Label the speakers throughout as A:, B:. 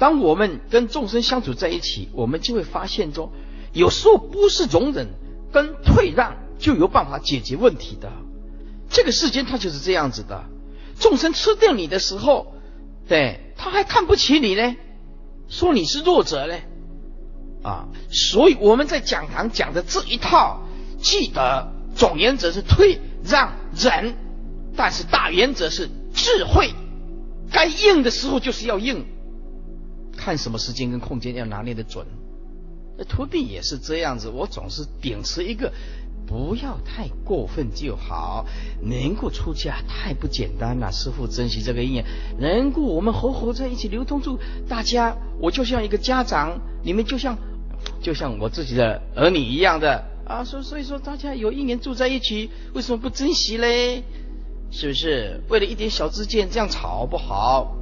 A: 当我们跟众生相处在一起，我们就会发现说，有时候不是容忍跟退让就有办法解决问题的。这个世间它就是这样子的，众生吃掉你的时候，对，他还看不起你呢，说你是弱者呢，啊，所以我们在讲堂讲的这一套，记得总原则是退让忍，但是大原则是智慧，该硬的时候就是要硬。看什么时间跟空间要拿捏的准，那徒弟也是这样子。我总是秉持一个，不要太过分就好。能够出家太不简单了，师傅珍惜这个因缘，能够我们活活在一起流通住大家，我就像一个家长，你们就像就像我自己的儿女一样的啊。所所以说，大家有一年住在一起，为什么不珍惜嘞？是不是为了一点小知见这样吵不好？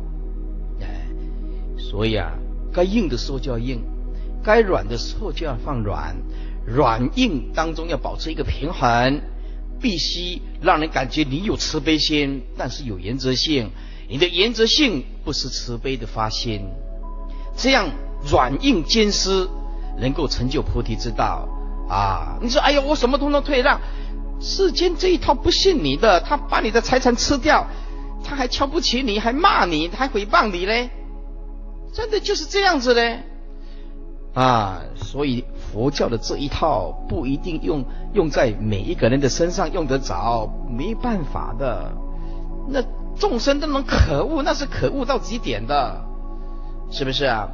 A: 所以啊，该硬的时候就要硬，该软的时候就要放软，软硬当中要保持一个平衡，必须让人感觉你有慈悲心，但是有原则性。你的原则性不是慈悲的发心，这样软硬兼施，能够成就菩提之道啊！你说，哎呀，我什么通通退让，世间这一套不信你的，他把你的财产吃掉，他还瞧不起你，还骂你，还诽谤你嘞。真的就是这样子嘞，啊，所以佛教的这一套不一定用用在每一个人的身上用得着，没办法的。那众生都能可恶，那是可恶到极点的，是不是啊？